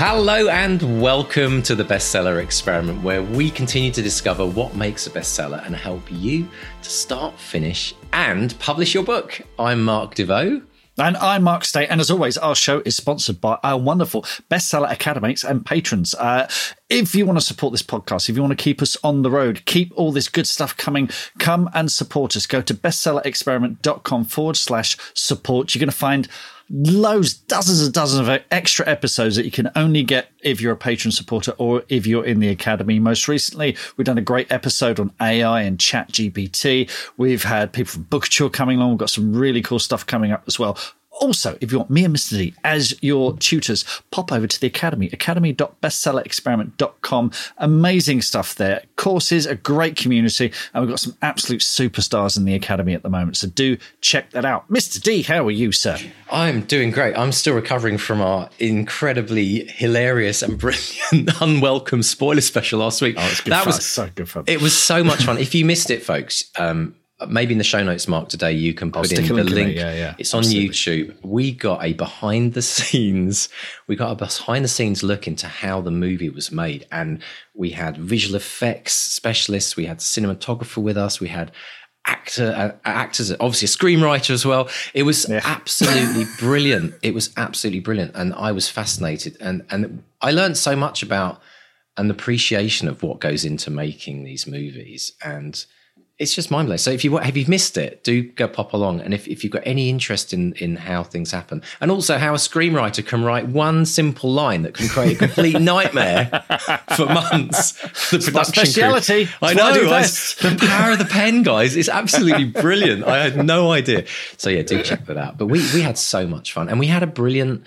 Hello and welcome to the Bestseller Experiment, where we continue to discover what makes a bestseller and help you to start, finish, and publish your book. I'm Mark Desvaux. And I'm Mark Stay. And as always, our show is sponsored by our wonderful bestseller academics and patrons. Uh, if you want to support this podcast, if you want to keep us on the road, keep all this good stuff coming, come and support us. Go to bestsellerexperiment.com forward slash support. You're going to find loads, dozens and dozens of extra episodes that you can only get if you're a patron supporter or if you're in the academy. Most recently, we've done a great episode on AI and Chat GPT. We've had people from Bookouture coming along. We've got some really cool stuff coming up as well. Also, if you want me and Mr. D as your tutors, pop over to the Academy, academy.bestsellerexperiment.com. Amazing stuff there. Courses, a great community, and we've got some absolute superstars in the Academy at the moment. So do check that out. Mr. D, how are you, sir? I'm doing great. I'm still recovering from our incredibly hilarious and brilliant unwelcome spoiler special last week. Oh, it's good that fun. was so good fun. It was so much fun. if you missed it, folks, um, maybe in the show notes, Mark, today you can put in the link. link. Yeah, yeah. It's on Absolutely. YouTube. We got a behind the scenes, we got a behind the scenes look into how the movie was made. And we had visual effects specialists, we had cinematographer with us, we had actor uh, actors obviously a screenwriter as well it was yeah. absolutely brilliant it was absolutely brilliant and i was fascinated and and i learned so much about an appreciation of what goes into making these movies and it's just mind blowing. So if you have you missed it, do go pop along. And if, if you've got any interest in in how things happen, and also how a screenwriter can write one simple line that can create a complete nightmare for months. The production speciality. I know. I the power of the pen, guys, is absolutely brilliant. I had no idea. So yeah, do check that out. But we we had so much fun, and we had a brilliant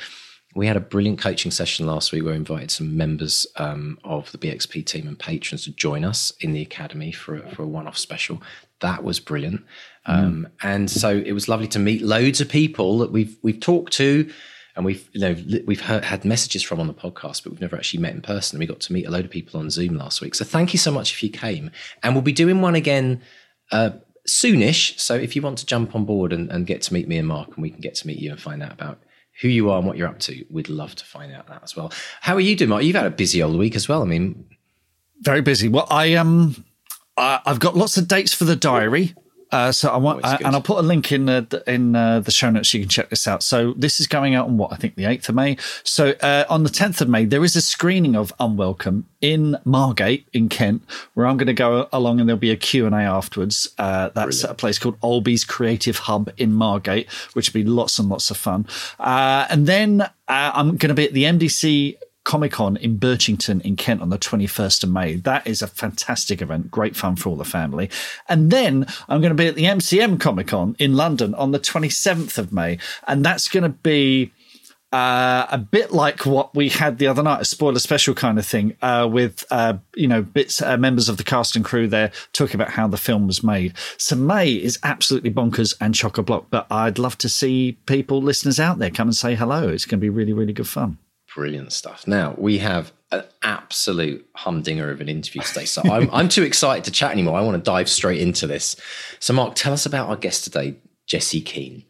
we had a brilliant coaching session last week. Where we invited some members um, of the BXP team and patrons to join us in the academy for a, for a one off special. That was brilliant, um, mm. and so it was lovely to meet loads of people that we've we've talked to, and we've you know we've heard, had messages from on the podcast, but we've never actually met in person. We got to meet a load of people on Zoom last week. So thank you so much if you came, and we'll be doing one again. Uh, soonish. So if you want to jump on board and, and get to meet me and Mark, and we can get to meet you and find out about who you are and what you're up to. We'd love to find out that as well. How are you doing, Mark? You've had a busy old week as well. I mean, very busy. Well, I um, I, I've got lots of dates for the diary. Uh, so I want, uh, and I'll put a link in the in uh, the show notes. So you can check this out. So this is going out on what I think the eighth of May. So uh, on the tenth of May, there is a screening of Unwelcome in Margate in Kent, where I'm going to go along, and there'll be a Q and A afterwards. Uh, that's Brilliant. a place called Olby's Creative Hub in Margate, which will be lots and lots of fun. Uh, and then I'm going to be at the MDC Comic Con in Birchington in Kent on the 21st of May. That is a fantastic event, great fun for all the family. And then I'm going to be at the MCM Comic Con in London on the 27th of May. And that's going to be uh, a bit like what we had the other night, a spoiler special kind of thing, uh, with uh, you know bits uh, members of the cast and crew there talking about how the film was made. So May is absolutely bonkers and chock a block, but I'd love to see people, listeners out there, come and say hello. It's going to be really, really good fun. Brilliant stuff. Now we have an absolute humdinger of an interview today. So I'm, I'm too excited to chat anymore. I want to dive straight into this. So, Mark, tell us about our guest today, Jessie Keane.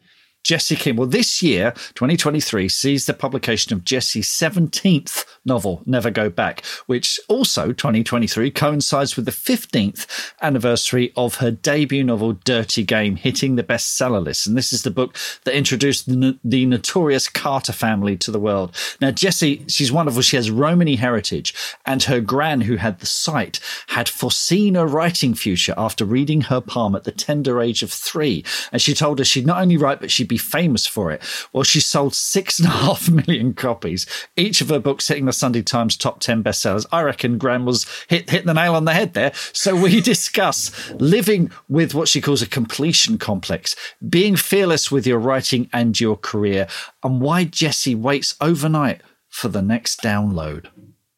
Jessie Keane. Well, this year, 2023, sees the publication of Jessie's 17th novel, Never Go Back, which also, 2023, coincides with the 15th anniversary of her debut novel, Dirty Game, hitting the bestseller list. And this is the book that introduced the, the notorious Carter family to the world. Now, Jessie, she's wonderful. She has Romany heritage, and her gran, who had the sight, had foreseen a writing future after reading her palm at the tender age of three. And she told us she'd not only write, but she'd be famous for it? Well, she sold six and a half million copies, each of her books hitting the Sunday Times top 10 bestsellers. I reckon gran was hit, hit the nail on the head there. So we discuss living with what she calls a completion complex, being fearless with your writing and your career, and why Jessie waits overnight for the next download.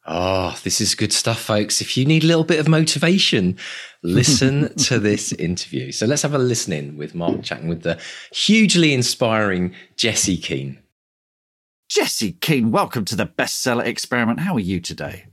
Oh, this is good stuff, folks. If you need a little bit of motivation, listen to this interview. So let's have a listen in with Mark chatting with the hugely inspiring Jessie Keane. Jessie Keane, welcome to the bestseller experiment. How are you today?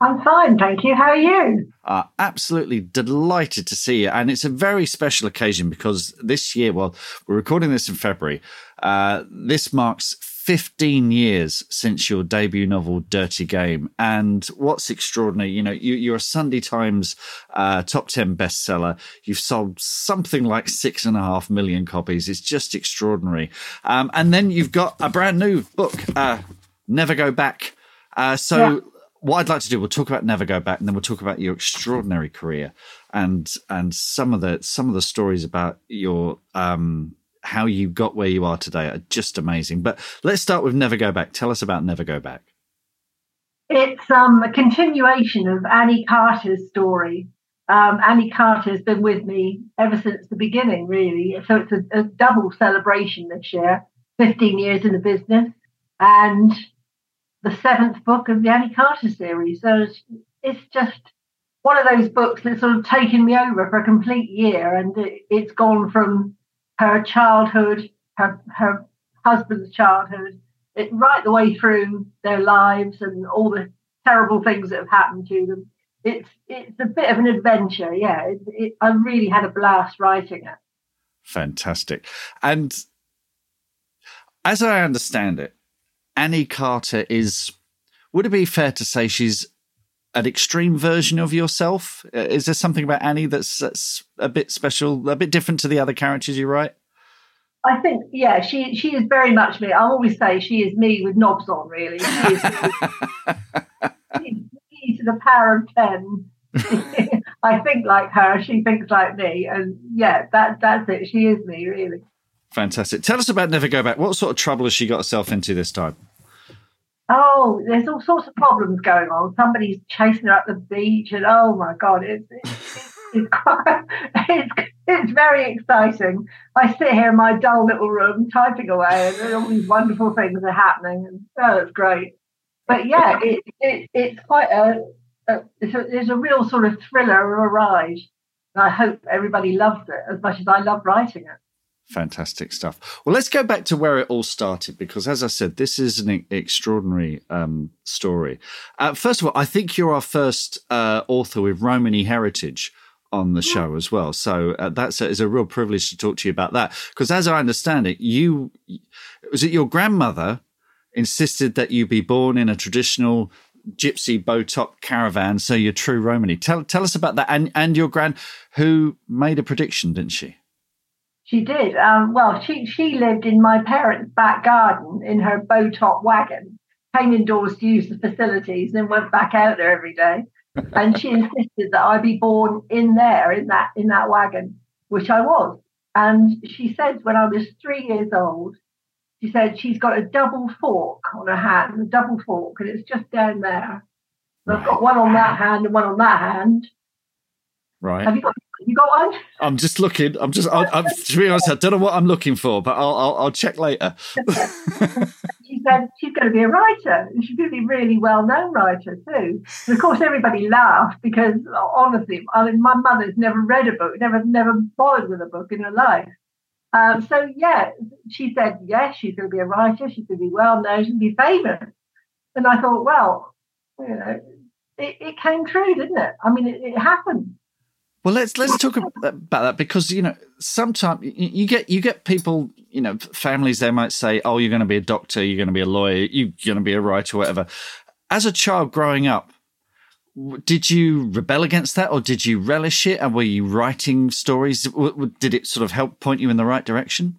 I'm fine, thank you. How are you? Uh, absolutely delighted to see you. And it's a very special occasion because this year, well, we're recording this in February. Uh, this marks 15 years since your debut novel, Dirty Game. And what's extraordinary, you know, you, are a Sunday Times uh, top 10 bestseller. You've sold something like six and a half million copies. It's just extraordinary. Um, and then you've got a brand new book, uh, Never Go Back. Uh, so, yeah. what I'd like to do, we'll talk about Never Go Back, and then we'll talk about your extraordinary career and and some of the some of the stories about your um, how you got where you are today are just amazing. But let's start with Never Go Back. Tell us about Never Go Back. It's um, a continuation of Annie Carter's story. Um, Annie Carter has been with me ever since the beginning, really. So it's a, a double celebration this year 15 years in the business and the seventh book of the Annie Carter series. So it's, it's just one of those books that's sort of taken me over for a complete year. And it, it's gone from her childhood, her her husband's childhood, it, right the way through their lives and all the terrible things that have happened to them. It's it's a bit of an adventure, yeah. It, it, I really had a blast writing it. Fantastic, and as I understand it, Annie Carter is. Would it be fair to say she's an extreme version of yourself? Uh, is there something about Annie that's, that's a bit special, a bit different to the other characters you write? I think, yeah, she she is very much me. I always say she is me with knobs on. Really, she is me to the power of ten. I think like her, she thinks like me, and yeah, that that's it. She is me, really. Fantastic. Tell us about Never Go Back. What sort of trouble has she got herself into this time? Oh, there's all sorts of problems going on. Somebody's chasing her up the beach, and oh my god, it's it's, it's, quite, it's, it's very exciting. I sit here in my dull little room typing away, and all these wonderful things are happening, and oh, it's great. But yeah, it, it it's quite a, a, it's a there's a real sort of thriller or a ride. And I hope everybody loves it as much as I love writing it. Fantastic stuff. Well, let's go back to where it all started because, as I said, this is an extraordinary um, story. Uh, first of all, I think you're our first uh, author with Romany heritage on the show as well. So uh, that's a, it's a real privilege to talk to you about that because, as I understand it, you was it your grandmother insisted that you be born in a traditional gypsy bow top caravan, so you're true Romany. Tell tell us about that and and your grand who made a prediction, didn't she? She did. Um, well, she she lived in my parents' back garden in her bow top wagon. Came indoors to use the facilities, and went back out there every day. and she insisted that I be born in there in that in that wagon, which I was. And she said when I was three years old, she said she's got a double fork on her hand, a double fork, and it's just down there. I've got one on that hand and one on that hand. Right. Have you got you got one? I'm just looking. I'm just. I, I'm, to be honest, I don't know what I'm looking for, but I'll I'll, I'll check later. she said she's going to be a writer, and she's going to be a really well-known writer too. And of course, everybody laughed because honestly, I mean, my mother's never read a book, never never bothered with a book in her life. Um, so yeah, she said yes, she's going to be a writer. She's going to be well-known. She's going to be famous. And I thought, well, you know, it, it came true, didn't it? I mean, it, it happened. Well, let's let's talk about that because you know sometimes you get you get people you know families they might say oh you're going to be a doctor you're going to be a lawyer you're going to be a writer whatever. As a child growing up, did you rebel against that or did you relish it and were you writing stories? Did it sort of help point you in the right direction?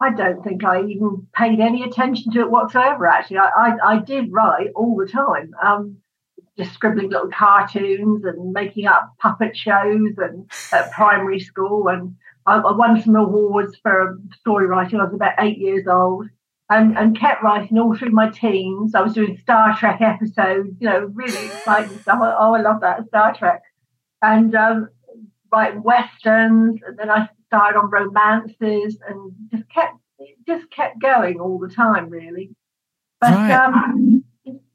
I don't think I even paid any attention to it whatsoever. Actually, I I, I did write all the time. Um, just scribbling little cartoons and making up puppet shows and at primary school and I, I won some awards for story writing. I was about eight years old and, and kept writing all through my teens. I was doing Star Trek episodes, you know, really exciting stuff. Oh, I love that Star Trek. And um, writing westerns, and then I started on romances, and just kept just kept going all the time, really. But right. um,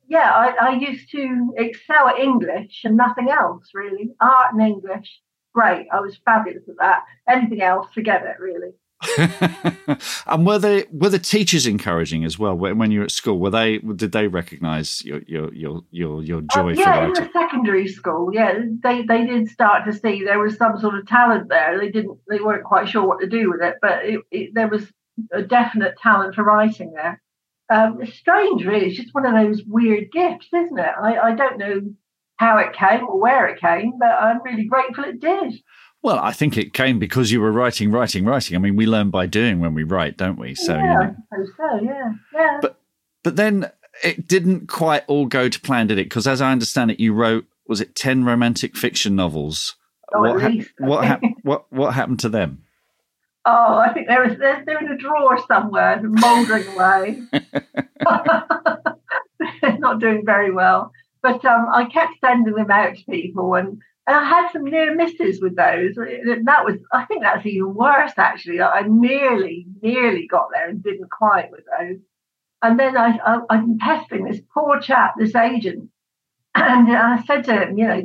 yeah, I, I used to excel at English and nothing else, really. Art and English, great. I was fabulous at that. Anything else, forget it, really. and were they were the teachers encouraging as well when you were at school? Were they did they recognise your your your your your joy uh, yeah, in the secondary school, yeah, they they did start to see there was some sort of talent there. They didn't they weren't quite sure what to do with it, but it, it, there was a definite talent for writing there. Um, it's strange, really. It's just one of those weird gifts, isn't it? I, I don't know how it came or where it came, but I'm really grateful it did. Well, I think it came because you were writing, writing, writing. I mean, we learn by doing when we write, don't we? So, yeah, you know. so yeah, yeah. But but then it didn't quite all go to plan, did it? Because as I understand it, you wrote was it ten romantic fiction novels? Oh, what, ha- what, ha- what what happened to them? Oh, I think there was they're, they're in a drawer somewhere, mouldering away. they're not doing very well. But um, I kept sending them out to people, and and I had some near misses with those. That was, I think that's even worse actually. I nearly, nearly got there and didn't quite with those. And then I, I, I'm pestering this poor chap, this agent, and I said to him, you know,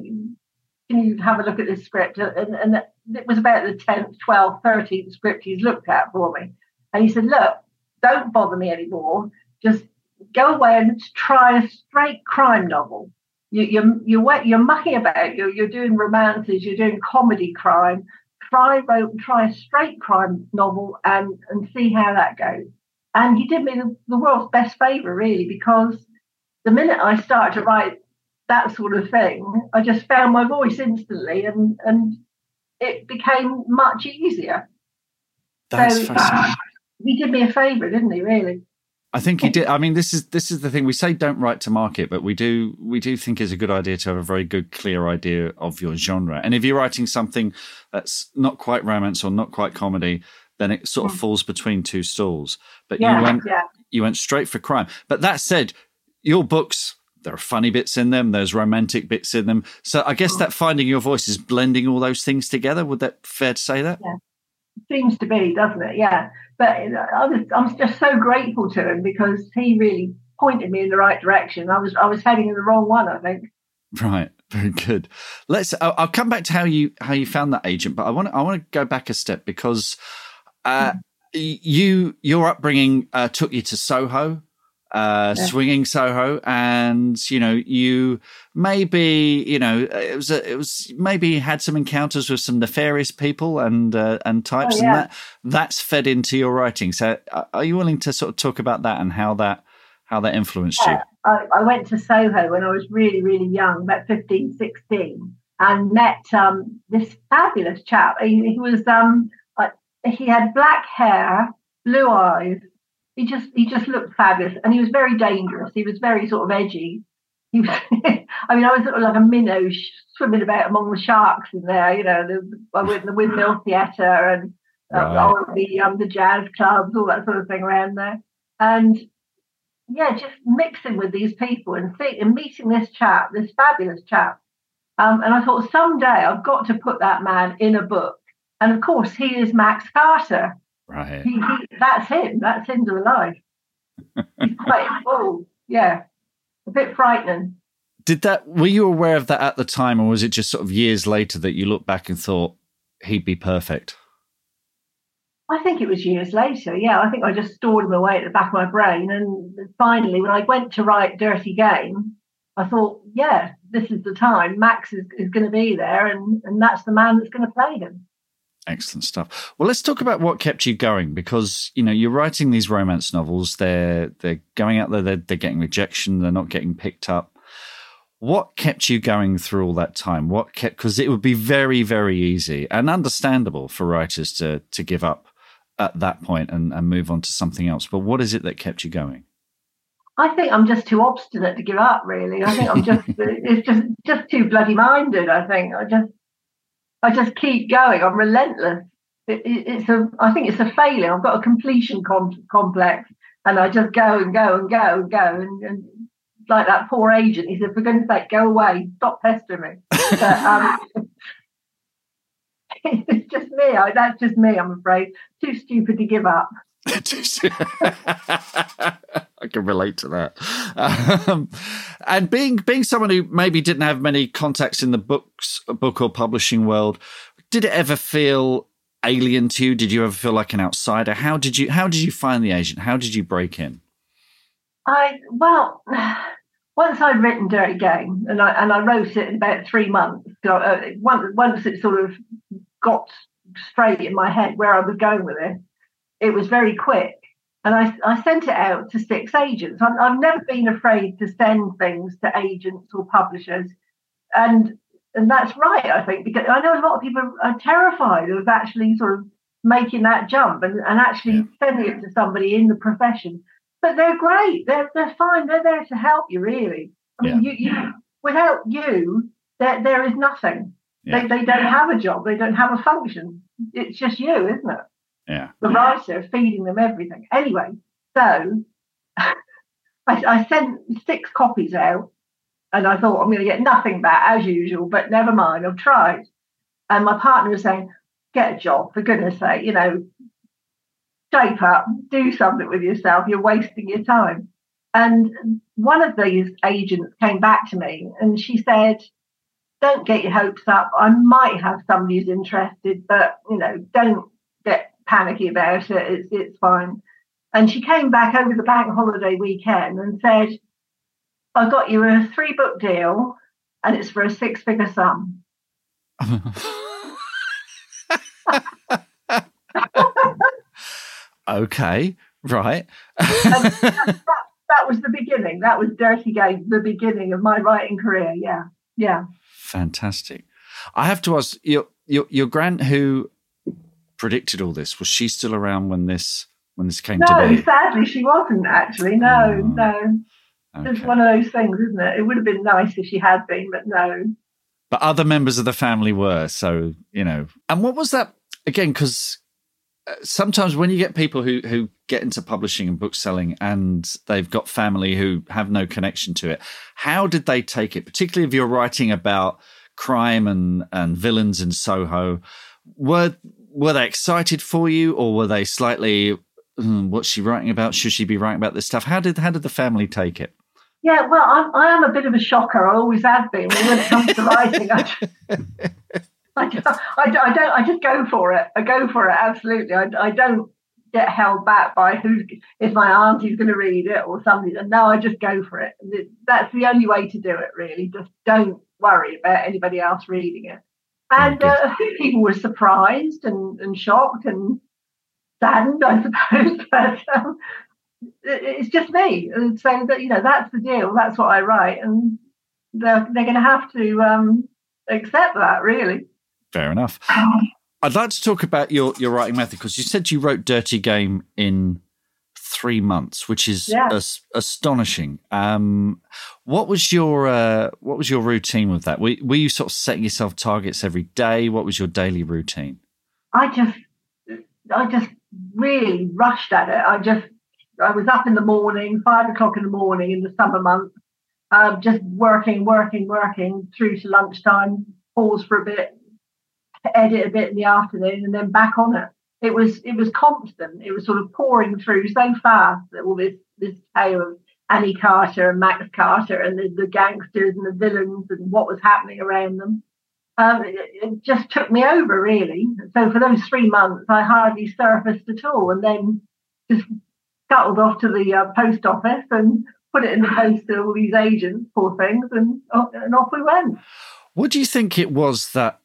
can you have a look at this script? And, and it was about the 10th, 12th, 13th script he's looked at for me. And he said, look, don't bother me anymore. Just go away and try a straight crime novel you, you're you're you're mucking about. You're you're doing romances. You're doing comedy crime. Try try a straight crime novel and and see how that goes. And he did me the, the world's best favor, really, because the minute I started to write that sort of thing, I just found my voice instantly, and and it became much easier. That's so, fascinating. Ah, he did me a favor, didn't he? Really. I think he did. I mean, this is this is the thing. We say don't write to market, but we do we do think it's a good idea to have a very good, clear idea of your genre. And if you're writing something that's not quite romance or not quite comedy, then it sort of falls between two stools. But yeah, you went yeah. you went straight for crime. But that said, your books there are funny bits in them. There's romantic bits in them. So I guess that finding your voice is blending all those things together. Would that fair to say that? Yeah. Seems to be, doesn't it? Yeah. But I was, I'm just so grateful to him because he really pointed me in the right direction. I was, I was heading in the wrong one, I think. Right, very good. Let's. I'll, I'll come back to how you how you found that agent, but I want I want to go back a step because uh, mm. you your upbringing uh, took you to Soho uh, yeah. swinging Soho, and you know you maybe you know it was a, it was maybe had some encounters with some nefarious people and uh, and types, oh, yeah. and that that's fed into your writing. So, uh, are you willing to sort of talk about that and how that how that influenced yeah. you? I, I, went to Soho when I was really really young, about 15, 16, and met um, this fabulous chap. He, he was um, he had black hair, blue eyes he just he just looked fabulous, and he was very dangerous. He was very sort of edgy. He was, I mean, I was sort of like a minnow swimming about among the sharks in there. You know, the, I went to the Windmill Theatre and uh, right. all the um, the jazz clubs, all that sort of thing around there, and yeah, just mixing with these people and, see, and meeting this chap, this fabulous chap. Um, and I thought someday I've got to put that man in a book. And of course, he is Max Carter. Right. He, he, that's him. That's him to the life. He's quite oh yeah, a bit frightening. Did that? Were you aware of that at the time, or was it just sort of years later that you looked back and thought he'd be perfect? I think it was years later. Yeah, I think I just stored him away at the back of my brain, and finally, when I went to write Dirty Game, I thought, yeah, this is the time. Max is, is going to be there, and and that's the man that's going to play him. Excellent stuff. Well, let's talk about what kept you going because you know you're writing these romance novels. They're they're going out there. They're, they're getting rejection. They're not getting picked up. What kept you going through all that time? What kept because it would be very very easy and understandable for writers to to give up at that point and, and move on to something else. But what is it that kept you going? I think I'm just too obstinate to give up. Really, I think I'm just it's just just too bloody minded. I think I just I just keep going. I'm relentless. it, it's a I think it's a failure. I've got a completion com- complex, and I just go and go and go and go and, and like that poor agent. He said, "For goodness' sake, go away! Stop pestering me." But, um, it's just me. I, that's just me. I'm afraid. Too stupid to give up. I can relate to that. Um, and being being someone who maybe didn't have many contacts in the books, book or publishing world, did it ever feel alien to you? Did you ever feel like an outsider? How did you How did you find the agent? How did you break in? I well, once I'd written Dirty Game, and I and I wrote it in about three months. So, uh, once once it sort of got straight in my head where I was going with it, it was very quick. And I, I sent it out to six agents. i I've never been afraid to send things to agents or publishers. And and that's right, I think, because I know a lot of people are terrified of actually sort of making that jump and, and actually yeah. sending it to somebody in the profession. But they're great. They're they're fine. They're there to help you, really. I mean, yeah. you, you without you, there there is nothing. Yeah. They they don't have a job. They don't have a function. It's just you, isn't it? Yeah. The writer feeding them everything. Anyway, so I, I sent six copies out and I thought I'm going to get nothing back as usual, but never mind, I've tried. And my partner was saying, get a job, for goodness sake, you know, shape up, do something with yourself, you're wasting your time. And one of these agents came back to me and she said, don't get your hopes up. I might have somebody who's interested, but you know, don't get panicky about it. It's it's fine. And she came back over the bank holiday weekend and said, I got you a three book deal and it's for a six figure sum. okay, right. that, that, was the beginning. That was Dirty Game, the beginning of my writing career. Yeah, yeah. Fantastic. I have to ask your your your gran who predicted all this was she still around when this when this came no, to be? sadly she wasn't actually. No, oh. no. Okay. It's one of those things, isn't it? It would have been nice if she had been, but no. But other members of the family were, so you know. And what was that again? Because uh, sometimes when you get people who who get into publishing and book selling, and they've got family who have no connection to it, how did they take it? Particularly if you're writing about crime and and villains in Soho, were were they excited for you, or were they slightly? Mm, what's she writing about? Should she be writing about this stuff? How did how did the family take it? Yeah, well, I'm, I am a bit of a shocker. I always have been when it comes to writing. I, I, just, I, I, don't. I just go for it. I go for it. Absolutely. I, I don't get held back by who if my auntie's going to read it or somebody. No, I just go for it. That's the only way to do it. Really, just don't worry about anybody else reading it. And uh, a few people were surprised and, and shocked and saddened, I suppose. But um, it's just me and saying that you know that's the deal that's what i write and they're, they're going to have to um, accept that really fair enough i'd like to talk about your your writing method because you said you wrote dirty game in three months which is yeah. as, astonishing. Um, what was your uh, what was your routine with that? Were, were you sort of setting yourself targets every day? What was your daily routine? I just i just really rushed at it. I just I was up in the morning, five o'clock in the morning in the summer months, um, just working, working, working through to lunchtime, pause for a bit, edit a bit in the afternoon, and then back on it. It was it was constant. It was sort of pouring through so fast that all this this tale of Annie Carter and Max Carter and the, the gangsters and the villains and what was happening around them. Um, it, it, just took me over really. So for those three months, I hardly surfaced at all, and then just scuttled off to the uh, post office and put it in the post to all these agents, poor things, and, and off we went. What do you think it was that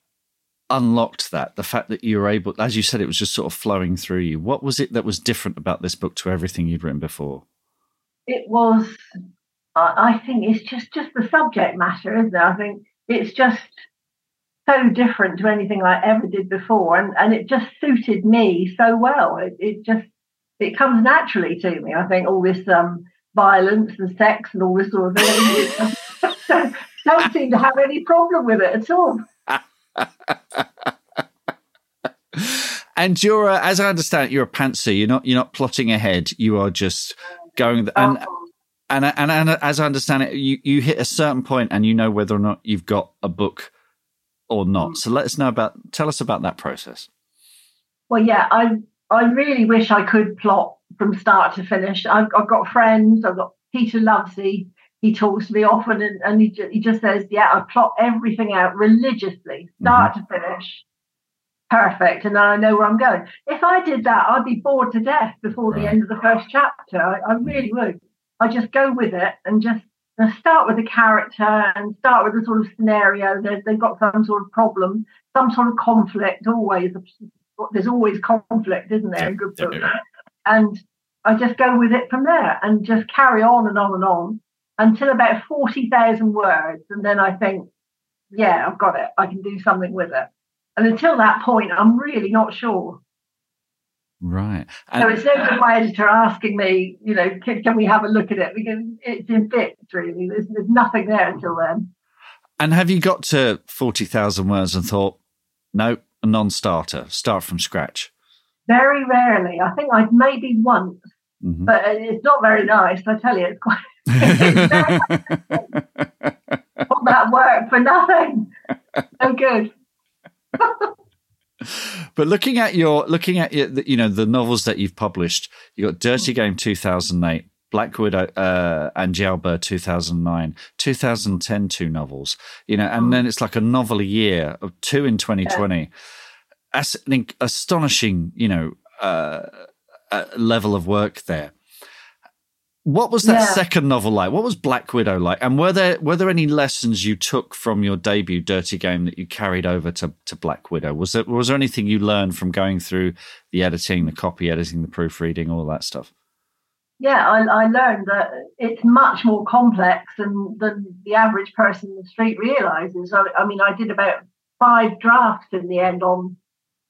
unlocked that? The fact that you were able, as you said, it was just sort of flowing through you. What was it that was different about this book to everything you'd written before? It was, I think, it's just just the subject matter, isn't it? I think it's just so different to anything I ever did before, and and it just suited me so well. It, it just it comes naturally to me. I think all this um, violence and sex and all this sort of thing. don't seem to have any problem with it at all. And you're, uh, as I understand it, you're a pantser. You're not. You're not plotting ahead. You are just going. And and, and and as I understand it, you you hit a certain point and you know whether or not you've got a book or not. So let us know about. Tell us about that process. Well, yeah, I I really wish I could plot from start to finish. I've, I've got friends. I've got Peter Lovesey. He talks to me often, and, and he, he just says, "Yeah, I plot everything out religiously, start mm-hmm. to finish." perfect and then I know where I'm going. If I did that, I'd be bored to death before right. the end of the first chapter. I, I, really would. I just go with it and just start with the character and start with the sort of scenario. They've, they've got some sort of problem, some sort of conflict. Always, there's always conflict, isn't there, in good books? And I just go with it from there and just carry on and on and on until about forty thousand words, and then I think, yeah, I've got it. I can do something with it. And until that point, I'm really not sure. Right. And so it's no good my editor asking me, you know, can, can, we have a look at it? Because it's in bits, really. There's, there's nothing there until then. And have you got to 40,000 words and thought, no, a non starter, start from scratch? Very rarely. I think I've maybe once, mm-hmm. but it's not very nice. I tell you, it's quite. All that work for nothing. So good. but looking at your looking at your, you know the novels that you've published, you got Dirty Game 2008, Black Widow uh, and Jailbird 2009, 2010 two novels, you know, and then it's like a novel a year of two in 2020. Yeah. That's an astonishing, you know, uh, uh, level of work there. What was that yeah. second novel like? What was Black Widow like? And were there were there any lessons you took from your debut Dirty Game that you carried over to, to Black Widow? Was there was there anything you learned from going through the editing, the copy editing, the proofreading, all that stuff? Yeah, I, I learned that it's much more complex than, than the average person in the street realizes. I, I mean, I did about five drafts in the end on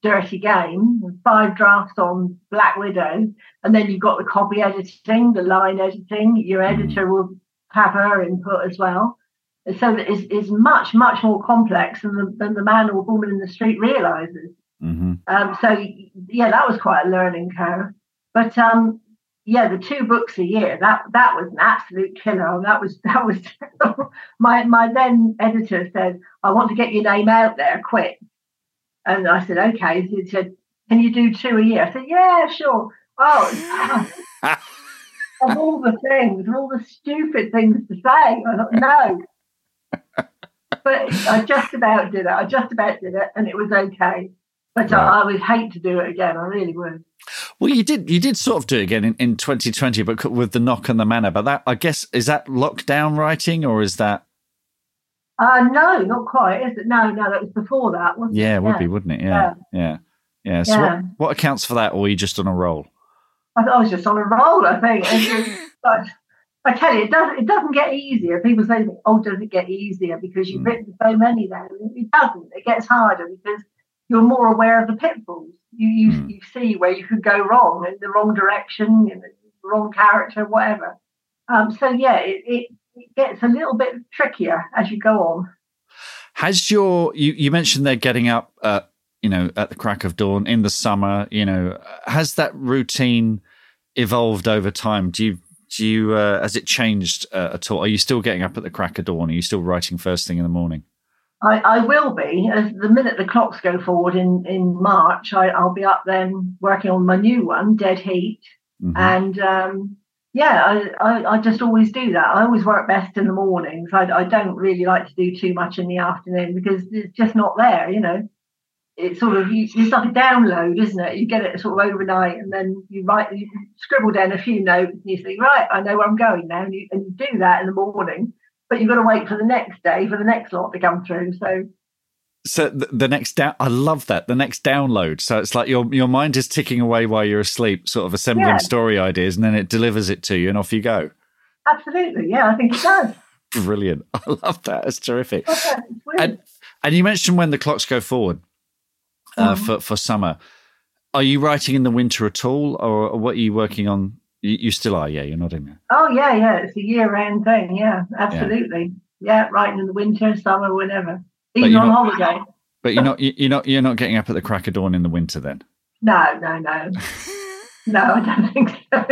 Dirty Game, five drafts on Black Widow, and then you've got the copy editing, the line editing. Your mm-hmm. editor will have her input as well. So it's, it's much, much more complex than the, than the man or woman in the street realizes. Mm-hmm. Um, so, yeah, that was quite a learning curve. But um, yeah, the two books a year that that was an absolute killer. That was that was my my then editor said, "I want to get your name out there quick." And I said, okay. He said, can you do two a year? I said, yeah, sure. Oh, of all the things, all the stupid things to say, I thought, no. but I just about did it. I just about did it, and it was okay. But right. I, I, would hate to do it again. I really would. Well, you did. You did sort of do it again in, in 2020, but with the knock and the Manor. But that, I guess, is that lockdown writing, or is that uh, no, not quite, is it? No, no, that was before that, wasn't yeah, it? it would be, wouldn't it? Yeah, yeah, yeah. yeah. So, yeah. What, what, accounts for that, or are you just on a roll? I, thought I was just on a roll, I think. but I tell you, it doesn't. It doesn't get easier. People say, "Oh, does it get easier because you've mm. written so many?" Then it doesn't. It gets harder because you're more aware of the pitfalls. You you, mm. you see where you could go wrong in the wrong direction, in the wrong character, whatever. Um, so yeah, it, it it gets a little bit trickier as you go on. Has your you, you mentioned they're getting up uh, you know at the crack of dawn in the summer, you know, has that routine evolved over time? Do you do you uh, has it changed uh, at all? Are you still getting up at the crack of dawn? Are you still writing first thing in the morning? I, I will be. As the minute the clocks go forward in in March, I, will be up then working on my new one, Dead Heat, mm-hmm. and um, yeah, I, I, I, just always do that. I always work best in the mornings. I, I don't really like to do too much in the afternoon because it's just not there, you know. It's sort of you, it's like a download, isn't it? You get it sort of overnight, and then you write, you scribble down a few notes, and you think, right, I know where I'm going now, and you, and you do that in the morning. But you've got to wait for the next day for the next lot to come through. So so the, next down i love that the next download. So it's like your your mind is ticking away while you're asleep sort of assembling yeah. story ideas and then it delivers it to you and off you go. Absolutely yeah i think it does. Brilliant. I love that it's terrific. And, and you mentioned when the clocks go forward uh, mm-hmm. for, for summer. Are you writing in the winter at all or what are you working on? You, you still are yeah you're not in there. Oh yeah yeah it's a year-round thing yeah absolutely. Yeah, yeah writing in the winter summer whenever even on not, holiday. But you're not you're not you're not getting up at the crack of dawn in the winter then. No, no, no. no, I don't think so.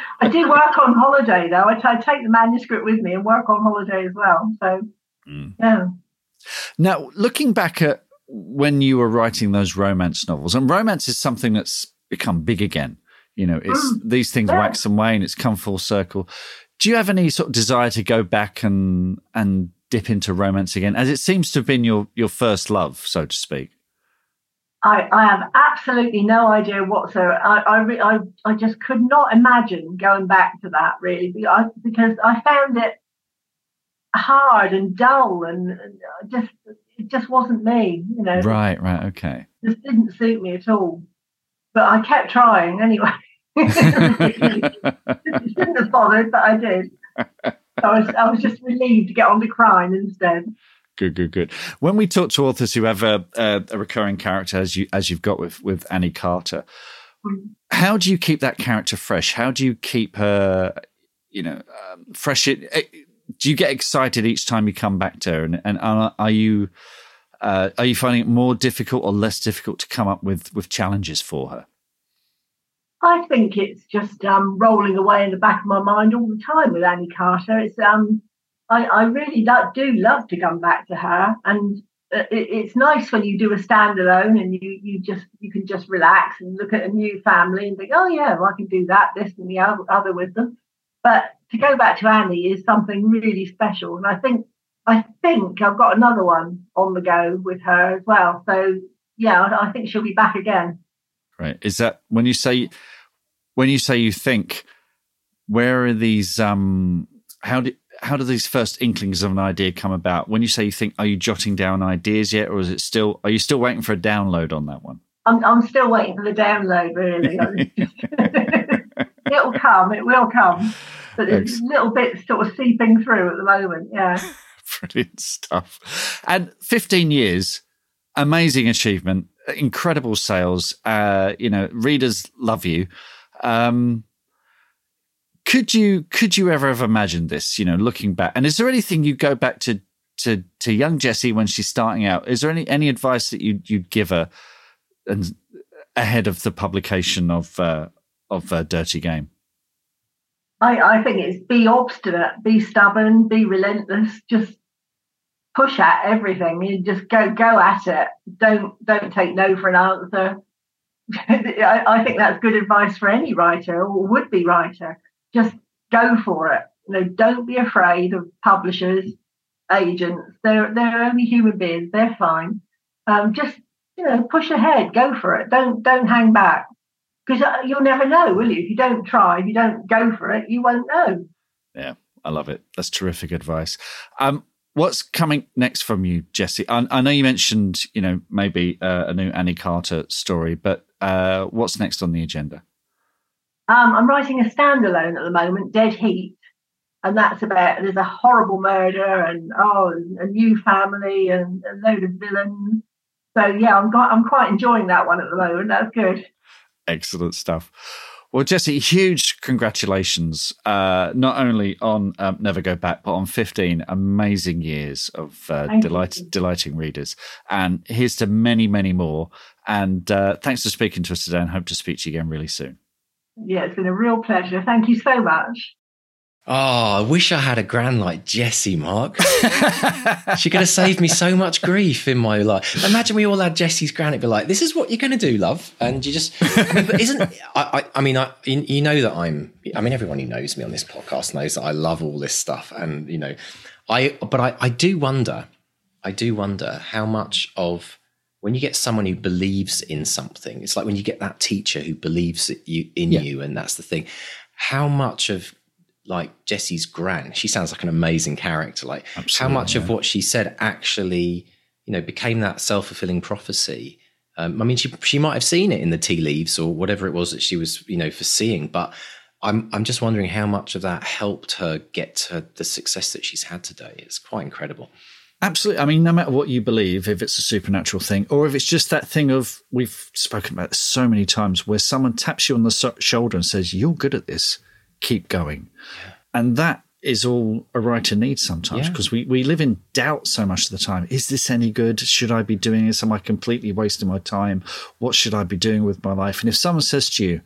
I do work on holiday though. I, t- I take the manuscript with me and work on holiday as well. So, mm. yeah. Now, looking back at when you were writing those romance novels, and romance is something that's become big again. You know, it's mm. these things yeah. wax and wane. It's come full circle. Do you have any sort of desire to go back and and dip into romance again, as it seems to have been your your first love, so to speak? I, I have absolutely no idea whatsoever. I, I, I, I just could not imagine going back to that really because I found it hard and dull and just it just wasn't me, you know. Right, right, okay. This didn't suit me at all. But I kept trying anyway. shouldn't have bothered, but I did. I was I was just relieved to get on to crime instead. Good, good, good. When we talk to authors who have a, a, a recurring character, as you as you've got with with Annie Carter, mm. how do you keep that character fresh? How do you keep her, you know, um, fresh? It, it, do you get excited each time you come back to her? And, and are, are you uh, are you finding it more difficult or less difficult to come up with with challenges for her? I think it's just um, rolling away in the back of my mind all the time with Annie Carter. It's um, I, I really lo- do love to come back to her, and uh, it, it's nice when you do a standalone and you you just you can just relax and look at a new family and think, oh yeah, well, I can do that, this and the other with them. But to go back to Annie is something really special, and I think I think I've got another one on the go with her as well. So yeah, I, I think she'll be back again. Right? Is that when you say when you say you think? Where are these? Um, how do how do these first inklings of an idea come about? When you say you think, are you jotting down ideas yet, or is it still? Are you still waiting for a download on that one? I'm, I'm still waiting for the download. Really, it'll come. It will come. But there's little bits sort of seeping through at the moment. Yeah. Brilliant stuff. And 15 years, amazing achievement, incredible sales. Uh, you know, readers love you. Um, could you could you ever have imagined this? You know, looking back, and is there anything you go back to to to young Jessie when she's starting out? Is there any any advice that you you'd give her, and ahead of the publication of uh, of uh, Dirty Game? I, I think it's be obstinate, be stubborn, be relentless. Just push at everything. You just go go at it. Don't don't take no for an answer. I, I think that's good advice for any writer or would be writer just go for it. You know, don't be afraid of publishers, agents. They're they're only human beings. They're fine. Um, just you know, push ahead. Go for it. Don't don't hang back because uh, you'll never know, will you? If you don't try, if you don't go for it, you won't know. Yeah, I love it. That's terrific advice. Um, what's coming next from you, Jessie? I, I know you mentioned, you know, maybe uh, a new Annie Carter story, but uh, what's next on the agenda? Um, I'm writing a standalone at the moment, Dead Heat, and that's about there's a horrible murder and oh, a new family and a load of villains. So yeah, I'm I'm quite enjoying that one at the moment. That's good. Excellent stuff. Well, Jessie, huge congratulations, uh, not only on um, Never Go Back, but on 15 amazing years of uh, delight, delighting readers. And here's to many, many more. And uh, thanks for speaking to us today and hope to speak to you again really soon. Yeah, it's been a real pleasure. Thank you so much. Oh, I wish I had a gran like Jessie, Mark. she could have saved me so much grief in my life. Imagine we all had Jessie's gran. It'd be like, "This is what you're going to do, love," and you just. I mean, but isn't? I, I, I mean, I, you know that I'm. I mean, everyone who knows me on this podcast knows that I love all this stuff, and you know, I. But I, I do wonder. I do wonder how much of when you get someone who believes in something, it's like when you get that teacher who believes you, in yeah. you, and that's the thing. How much of like Jessie's gran, she sounds like an amazing character. Like Absolutely, how much yeah. of what she said actually, you know, became that self fulfilling prophecy. Um, I mean, she she might have seen it in the tea leaves or whatever it was that she was, you know, foreseeing. But I'm I'm just wondering how much of that helped her get to the success that she's had today. It's quite incredible. Absolutely. I mean, no matter what you believe, if it's a supernatural thing or if it's just that thing of, we've spoken about so many times, where someone taps you on the so- shoulder and says, You're good at this, keep going. Yeah. And that is all a writer needs sometimes because yeah. we, we live in doubt so much of the time. Is this any good? Should I be doing this? Am I completely wasting my time? What should I be doing with my life? And if someone says to you,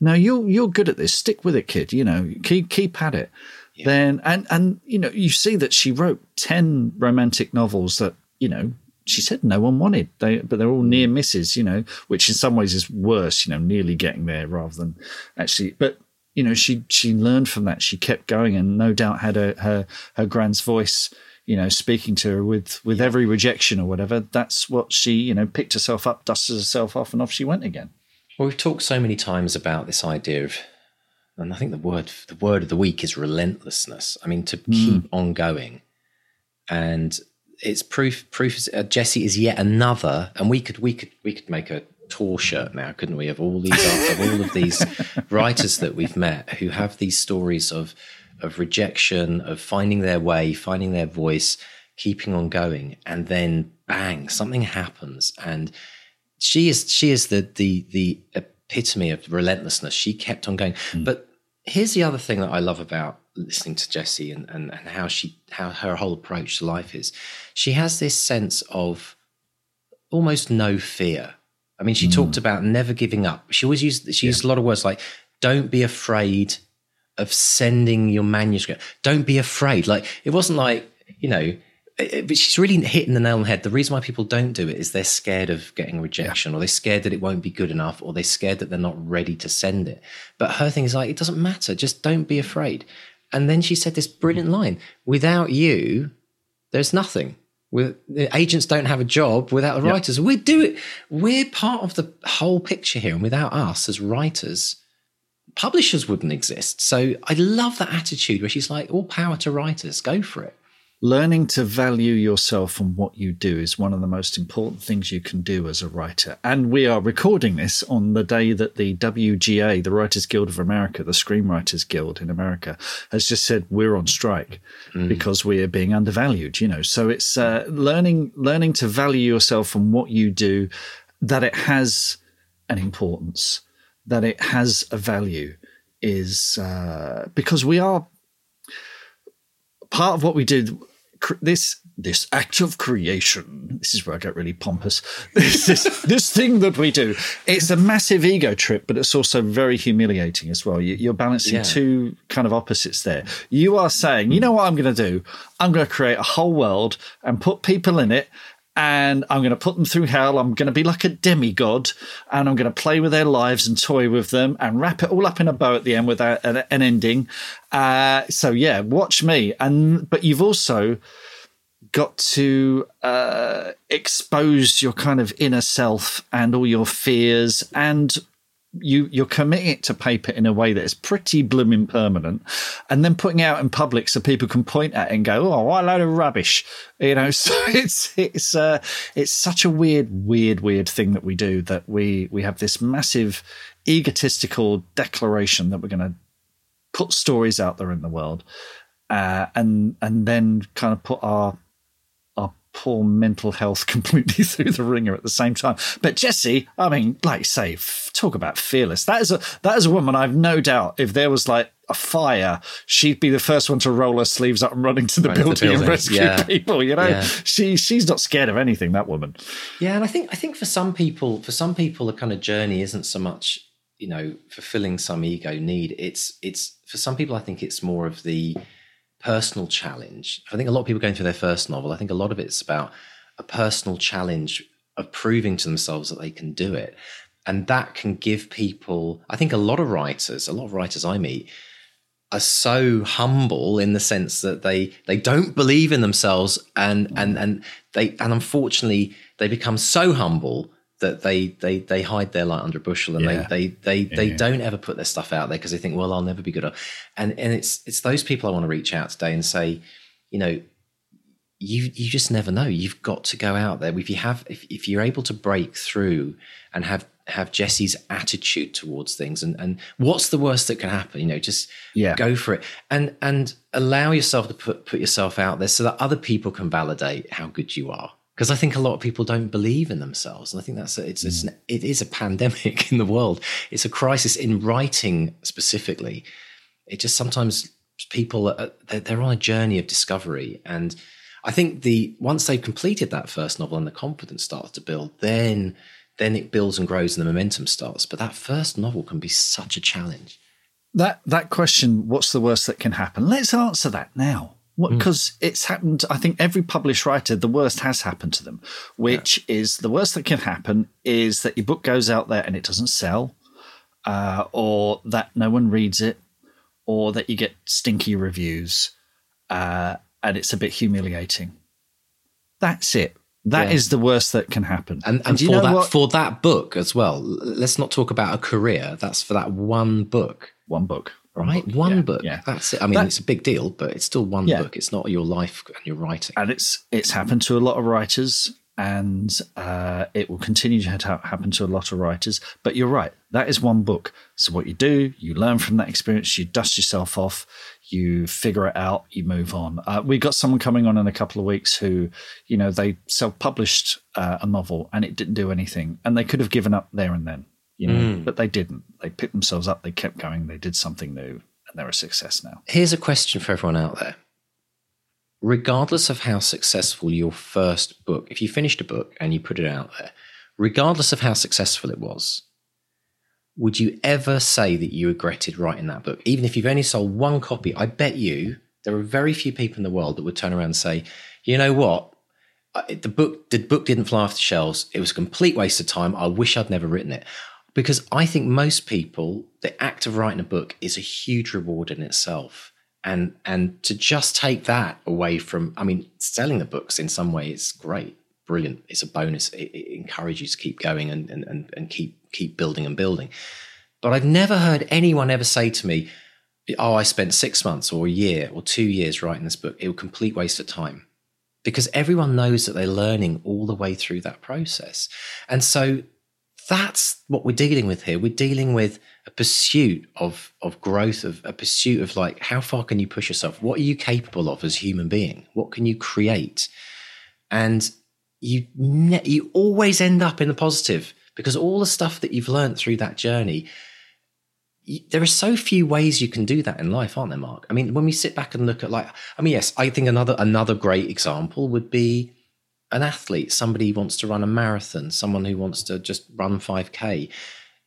"No, you're you're good at this. Stick with it, kid. You know, keep keep at it." Yeah. Then and and you know you see that she wrote ten romantic novels that you know she said no one wanted. They, but they're all hmm. near misses, you know, which in some ways is worse, you know, nearly getting there rather than actually. But you know, she she learned from that. She kept going, and no doubt had her her, her gran's voice, you know, speaking to her with with every rejection or whatever. That's what she, you know, picked herself up, dusted herself off, and off she went again. Well, we've talked so many times about this idea of, and I think the word the word of the week is relentlessness. I mean, to mm. keep on going, and it's proof. Proof. Uh, Jessie is yet another, and we could we could we could make a tour shirt now, couldn't we? Of all these, of all of these writers that we've met who have these stories of of rejection, of finding their way, finding their voice, keeping on going, and then bang, something happens, and she is she is the the the epitome of relentlessness. She kept on going, mm. but here's the other thing that I love about listening to Jessie and, and, and how she how her whole approach to life is. She has this sense of almost no fear I mean, she mm. talked about never giving up. She always used she yeah. used a lot of words like "don't be afraid of sending your manuscript." Don't be afraid. Like it wasn't like you know. It, but she's really hitting the nail on the head. The reason why people don't do it is they're scared of getting rejection, yeah. or they're scared that it won't be good enough, or they're scared that they're not ready to send it. But her thing is like, it doesn't matter. Just don't be afraid. And then she said this brilliant line: "Without you, there's nothing." With the agents don't have a job without the yep. writers. We do it. We're part of the whole picture here, and without us as writers, publishers wouldn't exist. So I love that attitude where she's like, "All power to writers. Go for it." Learning to value yourself and what you do is one of the most important things you can do as a writer. And we are recording this on the day that the WGA, the Writers Guild of America, the Screenwriters Guild in America, has just said we're on strike mm. because we are being undervalued. You know, so it's uh, learning learning to value yourself and what you do, that it has an importance, that it has a value, is uh, because we are part of what we do this this act of creation. This is where I get really pompous. This, this, this thing that we do. It's a massive ego trip, but it's also very humiliating as well. You, are balancing yeah. two kind of opposites there. You are saying, you know what I'm going to do? I'm going to create a whole world and put people in it and I'm going to put them through hell. I'm going to be like a demigod and I'm going to play with their lives and toy with them and wrap it all up in a bow at the end without an, ending. Uh, so yeah, watch me. And, but you've also got to uh, expose your kind of inner self and all your fears and you you're committing it to paper in a way that is pretty blooming permanent, and then putting out in public so people can point at it and go, "Oh, what a load of rubbish," you know. So it's it's uh, it's such a weird, weird, weird thing that we do that we we have this massive egotistical declaration that we're going to put stories out there in the world, uh, and and then kind of put our poor mental health completely through the ringer at the same time. But Jessie, I mean, like you say, f- talk about fearless. That is a that is a woman. I've no doubt if there was like a fire, she'd be the first one to roll her sleeves up and running to the, building, the building, and rescue yeah. people. You know, yeah. she she's not scared of anything. That woman. Yeah, and I think I think for some people, for some people, the kind of journey isn't so much you know fulfilling some ego need. It's it's for some people, I think it's more of the personal challenge. I think a lot of people going through their first novel, I think a lot of it's about a personal challenge of proving to themselves that they can do it. And that can give people, I think a lot of writers, a lot of writers I meet, are so humble in the sense that they they don't believe in themselves and and and they and unfortunately they become so humble that they they they hide their light under a bushel and yeah. they they they they yeah. don't ever put their stuff out there because they think well I'll never be good enough and and it's it's those people I want to reach out today and say you know you you just never know you've got to go out there if you have if, if you're able to break through and have have Jessie's attitude towards things and and what's the worst that can happen you know just yeah. go for it and and allow yourself to put put yourself out there so that other people can validate how good you are because I think a lot of people don't believe in themselves, and I think that's a, it's, mm. it's an, it is a pandemic in the world. It's a crisis in writing specifically. It just sometimes people are, they're on a journey of discovery and I think the once they've completed that first novel and the confidence starts to build, then then it builds and grows and the momentum starts. But that first novel can be such a challenge. That that question, what's the worst that can happen? Let's answer that now. Because mm. it's happened, I think every published writer, the worst has happened to them, which yeah. is the worst that can happen is that your book goes out there and it doesn't sell, uh, or that no one reads it, or that you get stinky reviews, uh, and it's a bit humiliating. That's it. That yeah. is the worst that can happen. And, and, and for that what? for that book as well. Let's not talk about a career. That's for that one book. One book. Right, one yeah, book. Yeah. That's it. I mean, that, it's a big deal, but it's still one yeah. book. It's not your life and your writing. And it's it's happened to a lot of writers and uh, it will continue to happen to a lot of writers. But you're right, that is one book. So what you do, you learn from that experience, you dust yourself off, you figure it out, you move on. Uh, we got someone coming on in a couple of weeks who, you know, they self-published uh, a novel and it didn't do anything, and they could have given up there and then, you know, mm. but they didn't. They picked themselves up, they kept going, they did something new, and they're a success now. Here's a question for everyone out there regardless of how successful your first book, if you finished a book and you put it out there, regardless of how successful it was, would you ever say that you regretted writing that book? Even if you've only sold one copy, I bet you there are very few people in the world that would turn around and say, you know what? The book, the book didn't fly off the shelves. It was a complete waste of time. I wish I'd never written it. Because I think most people, the act of writing a book is a huge reward in itself. And and to just take that away from i mean selling the books in some way is great brilliant it's a bonus it, it encourages you to keep going and, and and keep keep building and building. But i've never heard anyone ever say to me oh i spent six months or a year or two years writing this book it was a complete waste of time. Because everyone knows that they're learning all the way through that process. And so that's what we're dealing with here. We're dealing with a pursuit of of growth of a pursuit of like how far can you push yourself? What are you capable of as a human being? What can you create? And you ne- you always end up in the positive because all the stuff that you've learned through that journey there are so few ways you can do that in life aren't there mark? I mean when we sit back and look at like i mean yes i think another another great example would be an athlete somebody wants to run a marathon someone who wants to just run 5k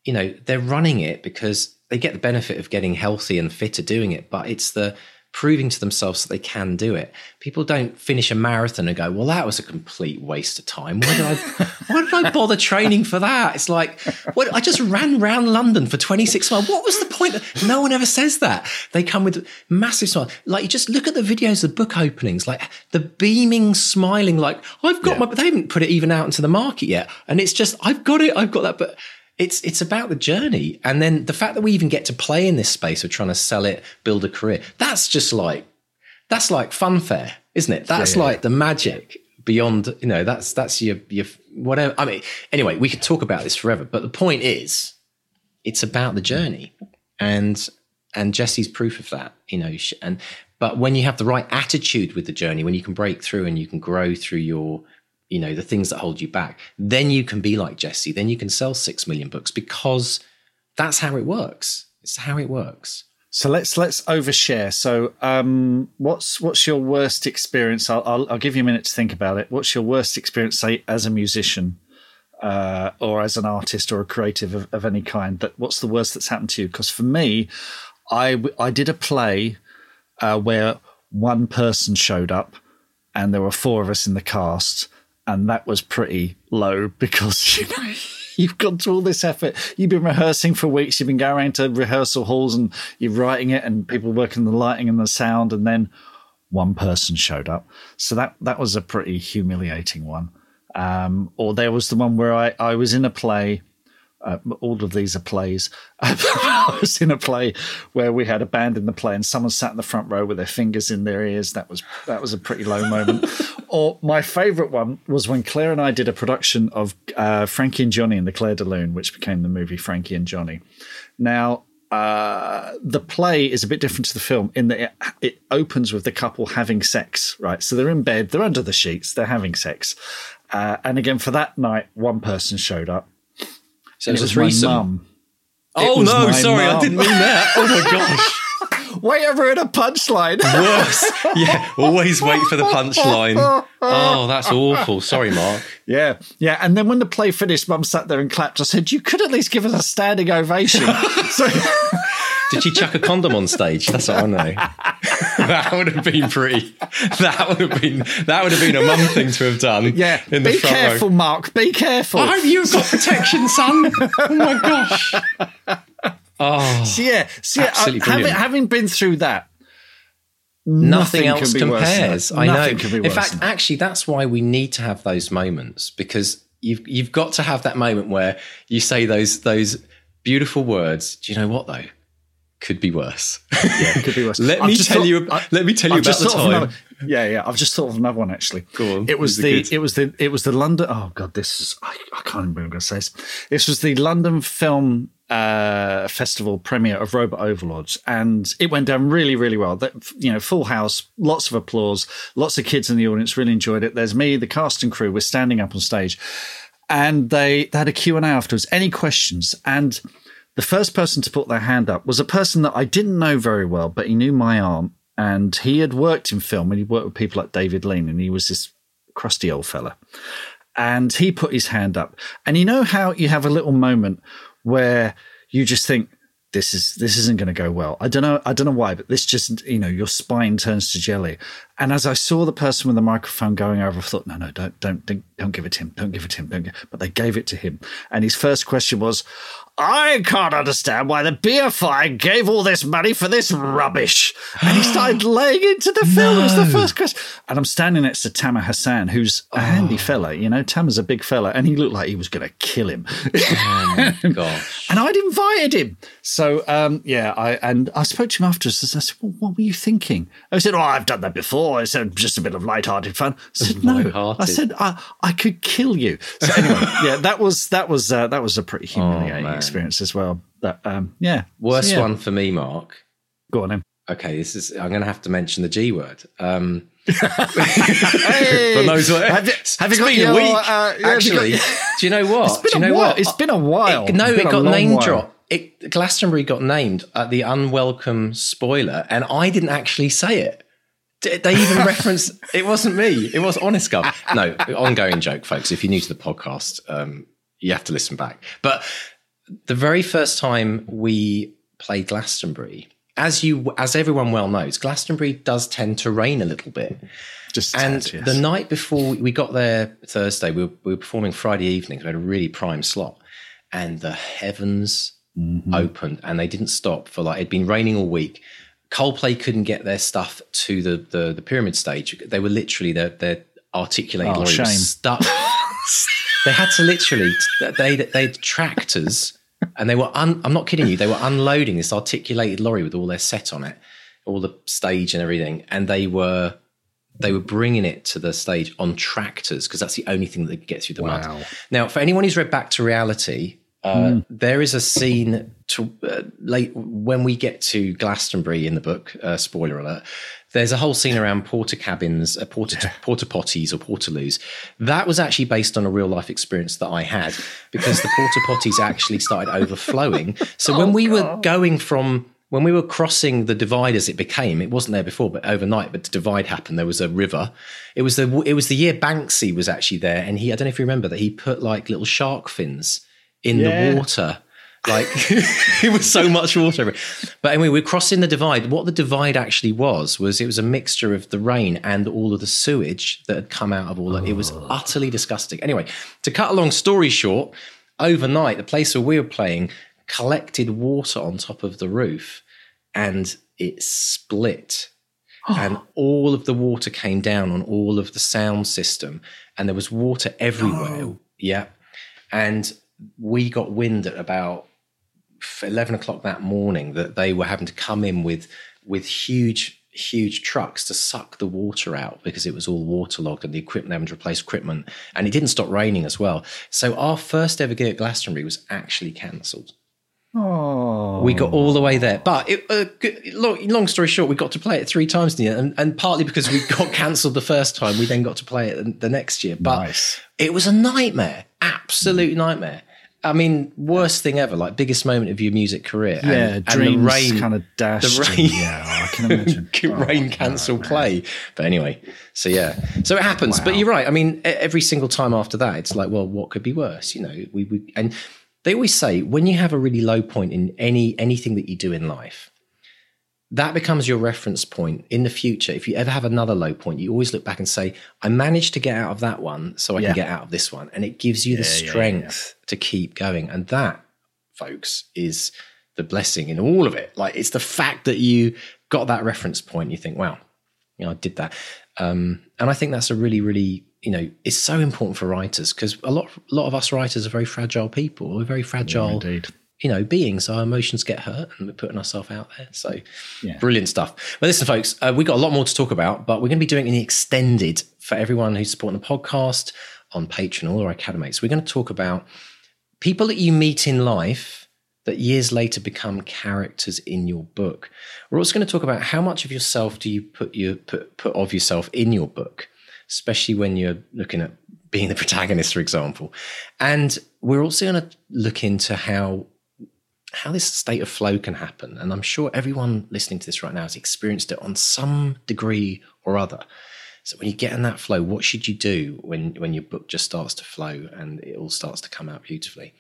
you know, they're running it because they get the benefit of getting healthy and fitter doing it, but it's the proving to themselves that they can do it. People don't finish a marathon and go, "Well, that was a complete waste of time. Why did I? why did I bother training for that?" It's like, what? I just ran around London for 26 miles. What was the point? No one ever says that. They come with massive smile. Like you just look at the videos of book openings, like the beaming, smiling, like I've got yeah. my. They haven't put it even out into the market yet, and it's just I've got it. I've got that, but it's it's about the journey and then the fact that we even get to play in this space of trying to sell it build a career that's just like that's like funfair isn't it that's yeah, yeah. like the magic beyond you know that's that's your your whatever i mean anyway we could talk about this forever but the point is it's about the journey and and Jessie's proof of that you know and but when you have the right attitude with the journey when you can break through and you can grow through your you know the things that hold you back then you can be like Jessie then you can sell 6 million books because that's how it works. It's how it works. So let's let's overshare. So um, what's what's your worst experience? I'll, I'll, I'll give you a minute to think about it. What's your worst experience say as a musician uh, or as an artist or a creative of, of any kind that what's the worst that's happened to you? Because for me i i did a play uh, where one person showed up and there were four of us in the cast and that was pretty low because you know you've gone to all this effort. You've been rehearsing for weeks. You've been going around to rehearsal halls and you're writing it, and people working the lighting and the sound, and then one person showed up. So that that was a pretty humiliating one. Um, or there was the one where I, I was in a play uh, all of these are plays. I was in a play where we had a band in the play, and someone sat in the front row with their fingers in their ears. That was that was a pretty low moment. or my favourite one was when Claire and I did a production of uh, Frankie and Johnny in the Clair de Lune, which became the movie Frankie and Johnny. Now. Uh, the play is a bit different to the film in that it, it opens with the couple having sex, right? So they're in bed, they're under the sheets, they're having sex. Uh, and again, for that night, one person showed up so it was, it was my mum. Oh no, sorry, mum. I didn't mean that. Oh my gosh. Wait ever in a punchline. Worse. Yeah, always wait for the punchline. Oh, that's awful. Sorry, Mark. Yeah, yeah. And then when the play finished, Mum sat there and clapped. I said, "You could at least give us a standing ovation." so. Did she chuck a condom on stage? That's what I know. that would have been pretty. That would have been. That would have been a mum thing to have done. Yeah. In be the front careful, row. Mark. Be careful. I hope you've got protection, son. Oh my gosh. Oh, So yeah, so yeah, Absolutely having, having been through that, nothing, can else be worse than compares. I know. Nothing In fact, actually, that's why we need to have those moments because you've you've got to have that moment where you say those those beautiful words. Do you know what though? Could be worse. it could be worse. let I've me tell thought- you. I- let me tell you I've about just the thought of time. another- yeah, yeah. I've just thought of another one actually. Go on. It was the it was the it was the London. Oh god, this is I, I can't remember what I'm going to say. This. This was the London Film uh, Festival premiere of Robot Overlords, and it went down really, really well. That you know, full house, lots of applause, lots of kids in the audience really enjoyed it. There's me, the cast and crew, we're standing up on stage, and they, they had a Q and A afterwards. Any questions? And the first person to put their hand up was a person that I didn't know very well, but he knew my aunt, and he had worked in film, and he worked with people like David Lean, and he was this crusty old fella. And he put his hand up, and you know how you have a little moment where you just think this is this isn't going to go well. I don't know. I don't know why, but this just you know your spine turns to jelly. And as I saw the person with the microphone going over, I thought, no, no, don't don't don't, don't give it to him. Don't give it to him. Don't. Give. But they gave it to him, and his first question was, "I can't understand why the BFI gave all this money for this rubbish." And he started laying into the film. It was the first question, and I'm standing next to Tamer Hassan, who's a handy fella. You know, Tamer's a big fella, and he looked like he was going to kill him. Oh my gosh. And I'd invited him. So, um, yeah, I and I spoke to him afterwards. I said, well, "What were you thinking?" I said, "Oh, I've done that before." I said, "Just a bit of light-hearted fun." I said, "No." I said, I, "I could kill you." So anyway, yeah, that was that was uh, that was a pretty humiliating man. Experience as well. But um, yeah, Worst So, yeah. one for me, Mark. Go on, then. Okay, this is. I'm going to have to mention the G word. Um, Hey, for those, have you, have you got been your, a week. uh, yeah, have you got- Actually, do you know what? It's been a while. what? It's been a while. It- no, It's it got long name dropped. It, Glastonbury got named at the unwelcome spoiler, and I didn't actually say it. They even referenced it wasn't me. It was honest guy. No, ongoing joke, folks. If you're new to the podcast, um, you have to listen back. But the very first time we played Glastonbury, as you as everyone well knows, Glastonbury does tend to rain a little bit. Just And tad, yes. the night before we got there Thursday, we were, we were performing Friday evening. So we had a really prime slot, and the heavens Mm-hmm. opened, and they didn't stop for like it'd been raining all week. Coldplay couldn't get their stuff to the the, the pyramid stage. They were literally their their articulated Oh, lorry shame. was stuck. they had to literally they they had tractors, and they were un, I'm not kidding you. They were unloading this articulated lorry with all their set on it, all the stage and everything, and they were they were bringing it to the stage on tractors because that's the only thing that could get through the Wow. mud. Now, for anyone who's read Back to Reality, uh, there is a scene to uh, late when we get to Glastonbury in the book. Uh, spoiler alert. There's a whole scene around Portakabins, uh, porter porter potties or portaloos. That was actually based on a real life experience that I had because the porter potties actually started overflowing. So when we were going from when we were crossing the divide as it became, it wasn't there before, but overnight, but the divide happened. There was a river. It was the it was the year Banksy was actually there, and he I don't know if you remember that he put like little shark fins in Yeah. the water. Like it was so much water. But anyway, we're crossing the divide. What the divide actually was was it was a mixture of the rain and all of the sewage that had come out of all that. It was oh. utterly disgusting. Anyway, to cut a long story short, overnight the place where we were playing collected water on top of the roof and it split and all of the water came down on all of the sound system and there was water everywhere yeah and we got wind at about 11 o'clock that morning that they were having to come in with with huge huge trucks to suck the water out because it was all waterlogged and the equipment having to replace equipment and it didn't stop raining as well so our first ever gig at glastonbury was actually cancelled Oh, we got all the way there, but it, uh, good- long, long story short, we got to play it three times in the end, and, and partly because we got cancelled the first time, we then got to play it the- the next year. But Nice. it was a nightmare, absolute nightmare. I mean, worst thing ever, like biggest moment of your music career. yeah, and, dreams and the rain kind of dashed. the and- rain- yeah, can imagine. Oh, rain oh, cancel play. But anyway, so yeah, so it happens. Wow. But you're right. I mean, every single time after that, it's like, well, what could be worse? You know, we, we and they always say when you have a really low point in any anything that you do in life, that becomes your reference point in the future. If you ever have another low point, you always look back and say, I managed to get out of that one, so I yeah. can get out of this one. And it gives you yeah, the strength yeah, to keep going. And that, folks, is the blessing in all of it. Like it's the fact that you got that reference point, you think, wow, you know, I did that. Um, and I think that's a really, really, you know, it's so important for writers because a lot, a lot of us writers are very fragile people. We're very fragile. indeed you know, beings. Our emotions get hurt, and we're putting ourselves out there. So, yeah. brilliant stuff. But listen, folks, uh, we've got a lot more to talk about, but we're going to be doing an extended for everyone who's supporting the podcast on Patreon, all our academics. We're going to talk about people that you meet in life that years later become characters in your book. We're also going to talk about how much of yourself do you put your put, put of yourself in your book, especially when you're looking at being the protagonist, for example. And we're also going to look into how how this state of flow can happen. And I'm sure everyone listening to this right now has experienced it on some degree or other. So when you get in that flow, what should you do when, when your book just starts to flow and it all starts to come out beautifully?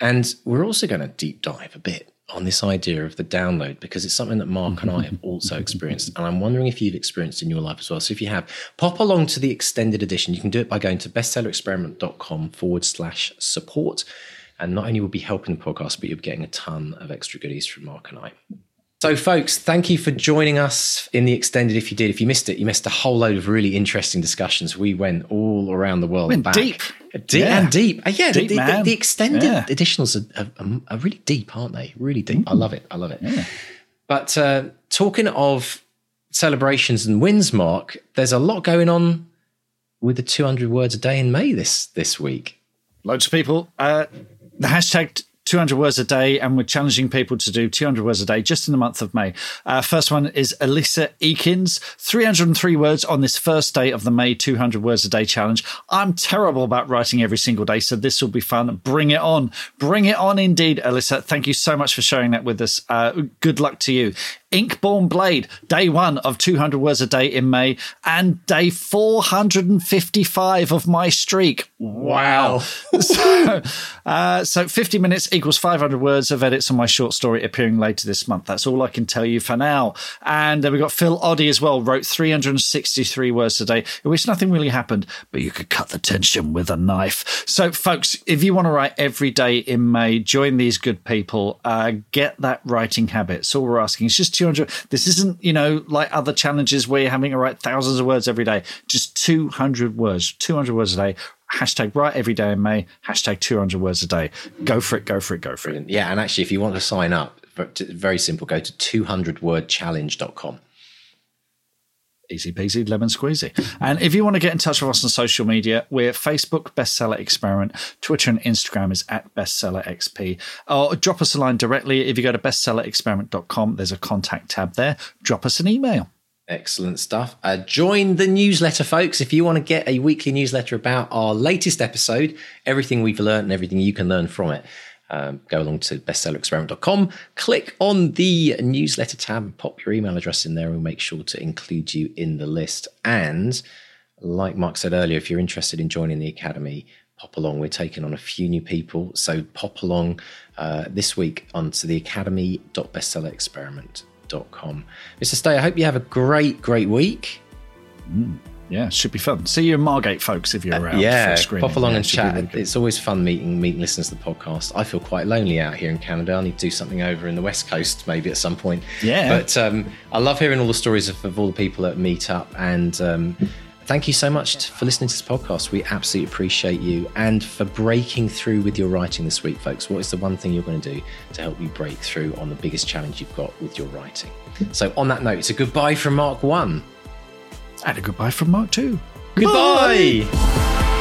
And we're also going to deep dive a bit on this idea of the download because it's something that Mark and I have also experienced. And I'm wondering if you've experienced in your life as well. So if you have, pop along to the extended edition. You can do it by going to bestsellerexperiment.com forward slash support. And not only will be helping the podcast, but you'll be getting a ton of extra goodies from Mark and I. So, folks, thank you for joining us in the extended. If you did, if you missed it, you missed a whole load of really interesting discussions. We went all around the world, went back. deep, deep yeah. and deep. Uh, yeah, deep, the, the, the, extended yeah. editionals are, are, are, really deep, aren't they? Really deep. Mm. I love it. I love it. Yeah. But uh, talking of celebrations and wins, Mark, there's a lot going on with the 200 words a day in May this this week. Loads of people. Uh, the hashtag 200 words a day, and we're challenging people to do 200 words a day just in the month of May. Uh, first one is Alyssa Eakins, 303 words on this first day of the May 200 words a day challenge. I'm terrible about writing every single day, so this will be fun. Bring it on. Bring it on indeed, Alyssa. Thank you so much for sharing that with us. Uh, good luck to you. Inkborn Blade, day one of 200 words a day in May, and day 455 of my streak. Wow. so, uh, so 50 minutes equals 500 words of edits on my short story appearing later this month. That's all I can tell you for now. And then we've got Phil Oddie as well, wrote 363 words today, in which nothing really happened, but you could cut the tension with a knife. So, folks, if you want to write every day in May, join these good people, uh, get that writing habit. It's all we're asking. It's just 200. This isn't, you know, like other challenges where you're having to write thousands of words every day. Just 200 words, 200 words a day. Hashtag write every day in May. Hashtag 200 words a day. Go for it. Go for it. Go for it. Yeah. And actually, if you want to sign up, very simple. Go to 200wordchallenge.com easy peasy, lemon squeezy. And if you want to get in touch with us on social media, we're Facebook Bestseller Experiment, Twitter and Instagram is at Bestseller XP. Or drop us a line directly. If you go to bestsellerexperiment.com, there's a contact tab there. Drop us an email. Excellent stuff. Uh, join the newsletter, folks. If you want to get a weekly newsletter about our latest episode, everything we've learned and everything you can learn from it um, go along to bestsellerexperiment.com, click on the newsletter tab, pop your email address in there, and we'll make sure to include you in the list. And like Mark said earlier, if you're interested in joining the Academy, pop along. We're taking on a few new people. So pop along uh, this week onto the academy.bestsellerexperiment.com. Mr. Stay, I hope you have a great, great week. Mm. Yeah, should be fun. See you in Margate, folks, if you're uh, around. Uh, yeah, pop along yeah, and chat. Really it's always fun meeting meeting listeners to the podcast. I feel quite lonely out here in Canada. I need to do something over in the West Coast maybe at some point. Yeah. But um, I love hearing all the stories of, of all the people that meet up. And um, thank you so much for listening to this podcast. We absolutely appreciate you and for breaking through with your writing this week, folks. What is the one thing you're going to do to help you break through on the biggest challenge you've got with your writing? So, on that note, it's a goodbye from Mark 1. And a goodbye from Mark Two. Goodbye. Bye.